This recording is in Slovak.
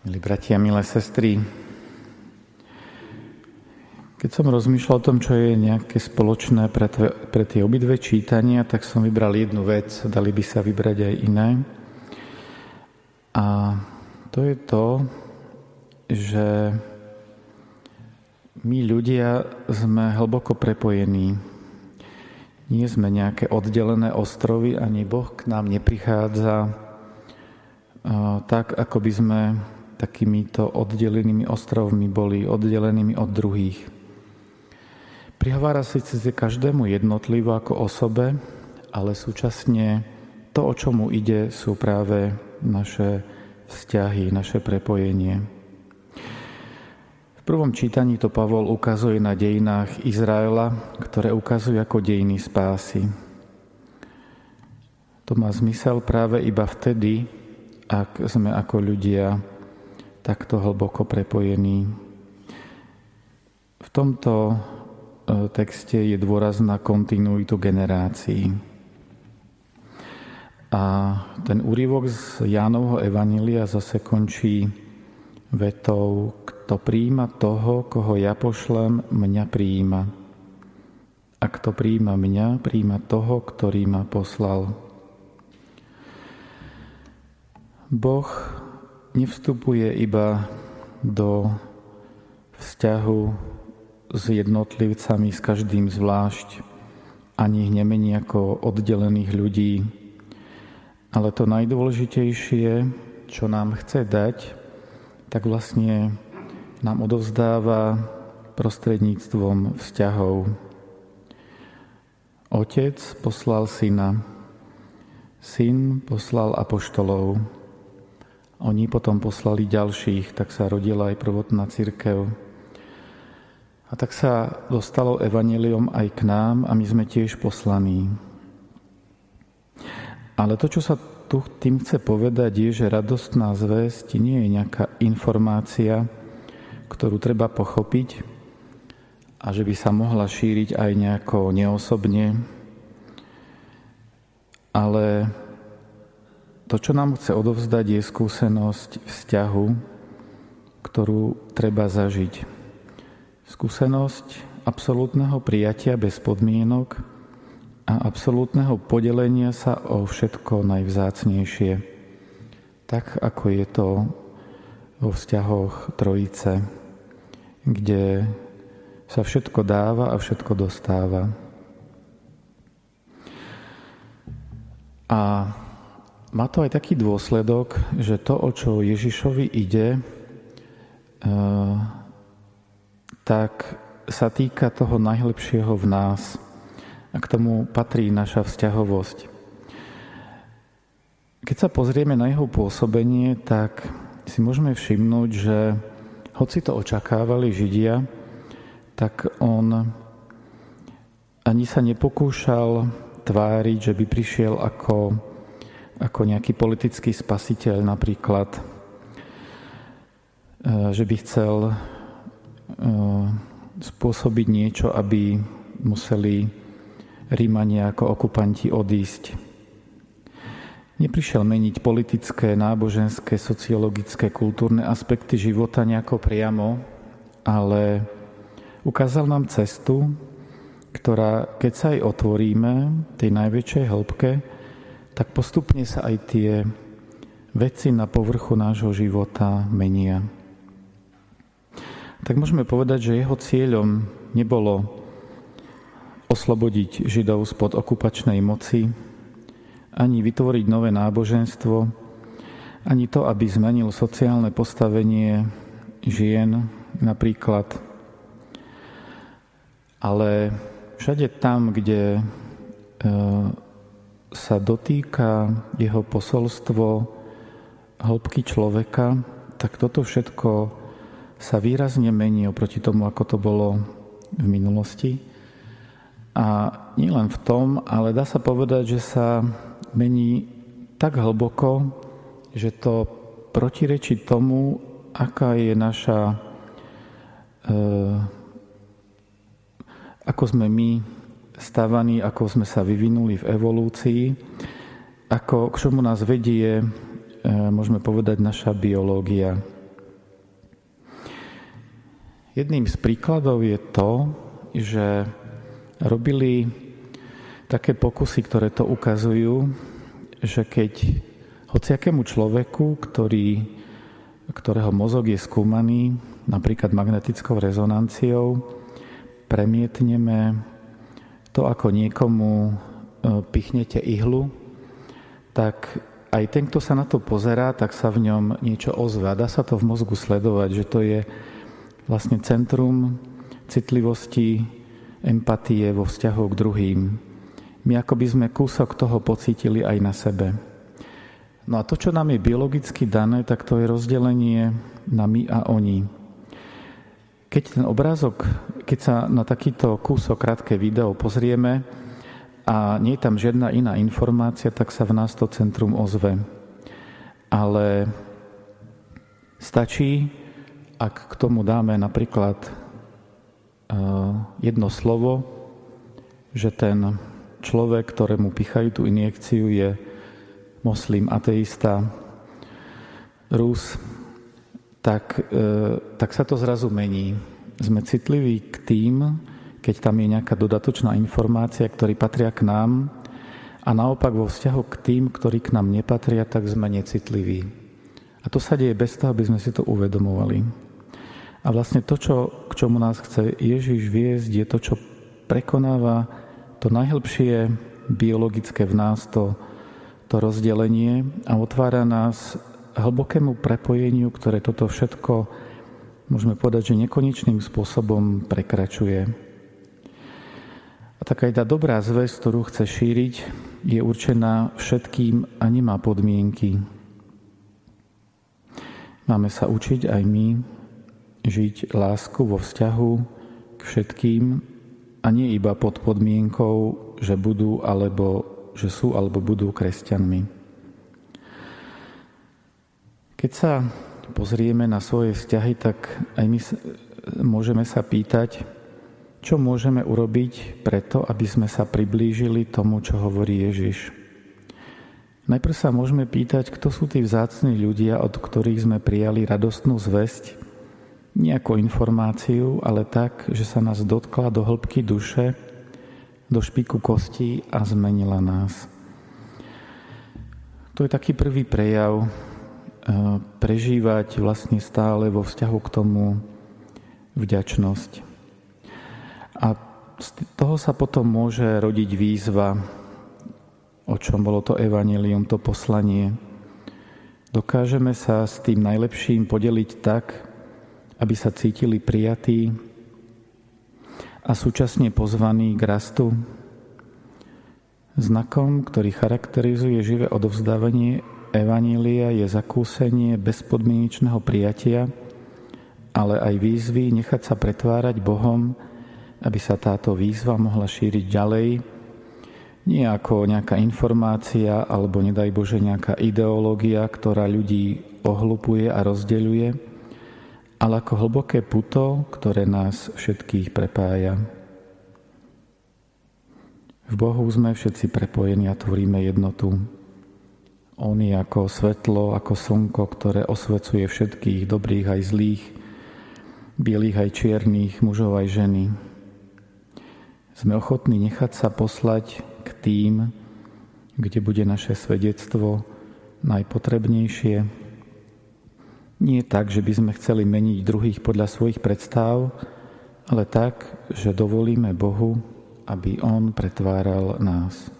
Milí bratia, milé sestry, keď som rozmýšľal o tom, čo je nejaké spoločné pre, tve, pre tie obidve čítania, tak som vybral jednu vec, dali by sa vybrať aj iné. A to je to, že my ľudia sme hlboko prepojení. Nie sme nejaké oddelené ostrovy, ani Boh k nám neprichádza tak, ako by sme takýmito oddelenými ostrovmi boli oddelenými od druhých. Prihovára si cez každému jednotlivo ako osobe, ale súčasne to, o čomu ide, sú práve naše vzťahy, naše prepojenie. V prvom čítaní to Pavol ukazuje na dejinách Izraela, ktoré ukazujú ako dejiny spásy. To má zmysel práve iba vtedy, ak sme ako ľudia takto hlboko prepojení. V tomto e, texte je dôraz na kontinuitu generácií. A ten úrivok z Jánovho Evanília zase končí vetou, kto príjima toho, koho ja pošlem, mňa príjima. A kto príjima mňa, príjima toho, ktorý ma poslal. Boh nevstupuje iba do vzťahu s jednotlivcami, s každým zvlášť, ani ich nemení ako oddelených ľudí. Ale to najdôležitejšie, čo nám chce dať, tak vlastne nám odovzdáva prostredníctvom vzťahov. Otec poslal syna, syn poslal apoštolov, oni potom poslali ďalších, tak sa rodila aj prvotná církev. A tak sa dostalo evanelium aj k nám a my sme tiež poslaní. Ale to, čo sa tu tým chce povedať, je, že radostná zväzť nie je nejaká informácia, ktorú treba pochopiť a že by sa mohla šíriť aj nejako neosobne, ale to, čo nám chce odovzdať, je skúsenosť vzťahu, ktorú treba zažiť. Skúsenosť absolútneho prijatia bez podmienok a absolútneho podelenia sa o všetko najvzácnejšie. Tak, ako je to vo vzťahoch Trojice, kde sa všetko dáva a všetko dostáva. A má to aj taký dôsledok, že to, o čo Ježišovi ide, eh, tak sa týka toho najlepšieho v nás. A k tomu patrí naša vzťahovosť. Keď sa pozrieme na jeho pôsobenie, tak si môžeme všimnúť, že hoci to očakávali Židia, tak on ani sa nepokúšal tváriť, že by prišiel ako ako nejaký politický spasiteľ napríklad, e, že by chcel e, spôsobiť niečo, aby museli Rímania ako okupanti odísť. Neprišiel meniť politické, náboženské, sociologické, kultúrne aspekty života nejako priamo, ale ukázal nám cestu, ktorá, keď sa aj otvoríme, tej najväčšej hĺbke, tak postupne sa aj tie veci na povrchu nášho života menia. Tak môžeme povedať, že jeho cieľom nebolo oslobodiť Židov spod okupačnej moci, ani vytvoriť nové náboženstvo, ani to, aby zmenil sociálne postavenie žien napríklad. Ale všade tam, kde e, sa dotýka jeho posolstvo hĺbky človeka, tak toto všetko sa výrazne mení oproti tomu, ako to bolo v minulosti. A nielen v tom, ale dá sa povedať, že sa mení tak hlboko, že to protirečí tomu, aká je naša, e, ako sme my stavaní, ako sme sa vyvinuli v evolúcii, ako k čomu nás vedie, e, môžeme povedať, naša biológia. Jedným z príkladov je to, že robili také pokusy, ktoré to ukazujú, že keď hociakému človeku, ktorý, ktorého mozog je skúmaný napríklad magnetickou rezonanciou, premietneme to, ako niekomu e, pichnete ihlu, tak aj ten, kto sa na to pozerá, tak sa v ňom niečo ozve. dá sa to v mozgu sledovať, že to je vlastne centrum citlivosti, empatie vo vzťahu k druhým. My ako by sme kúsok toho pocítili aj na sebe. No a to, čo nám je biologicky dané, tak to je rozdelenie na my a oni. Keď ten obrázok, keď sa na takýto kúsok krátke video pozrieme a nie je tam žiadna iná informácia, tak sa v nás to centrum ozve. Ale stačí, ak k tomu dáme napríklad eh, jedno slovo, že ten človek, ktorému pichajú tú injekciu, je moslim, ateista, Rus, tak, eh, tak sa to zrazu mení. Sme citliví k tým, keď tam je nejaká dodatočná informácia, ktorí patria k nám a naopak vo vzťahu k tým, ktorí k nám nepatria, tak sme necitliví. A to sa deje bez toho, aby sme si to uvedomovali. A vlastne to, čo, k čomu nás chce Ježiš viesť, je to, čo prekonáva to najhlbšie biologické v nás, to, to rozdelenie a otvára nás hlbokému prepojeniu, ktoré toto všetko, môžeme povedať, že nekonečným spôsobom prekračuje. A taká tá dobrá zväz, ktorú chce šíriť, je určená všetkým a nemá podmienky. Máme sa učiť aj my žiť lásku vo vzťahu k všetkým a nie iba pod podmienkou, že budú alebo že sú alebo budú kresťanmi. Keď sa pozrieme na svoje vzťahy, tak aj my môžeme sa pýtať, čo môžeme urobiť preto, aby sme sa priblížili tomu, čo hovorí Ježiš. Najprv sa môžeme pýtať, kto sú tí vzácni ľudia, od ktorých sme prijali radostnú zväzť, nie ako informáciu, ale tak, že sa nás dotkla do hĺbky duše, do špiku kostí a zmenila nás. To je taký prvý prejav, prežívať vlastne stále vo vzťahu k tomu vďačnosť. A z toho sa potom môže rodiť výzva, o čom bolo to evanelium, to poslanie. Dokážeme sa s tým najlepším podeliť tak, aby sa cítili prijatí a súčasne pozvaní k rastu. Znakom, ktorý charakterizuje živé odovzdávanie Evanília je zakúsenie bezpodmienečného prijatia, ale aj výzvy nechať sa pretvárať Bohom, aby sa táto výzva mohla šíriť ďalej, nie ako nejaká informácia alebo nedaj Bože nejaká ideológia, ktorá ľudí ohlupuje a rozdeľuje, ale ako hlboké puto, ktoré nás všetkých prepája. V Bohu sme všetci prepojení a tvoríme jednotu. On je ako svetlo, ako slnko, ktoré osvecuje všetkých dobrých aj zlých, bielých aj čiernych, mužov aj ženy. Sme ochotní nechať sa poslať k tým, kde bude naše svedectvo najpotrebnejšie, nie tak, že by sme chceli meniť druhých podľa svojich predstav, ale tak, že dovolíme Bohu, aby On pretváral nás.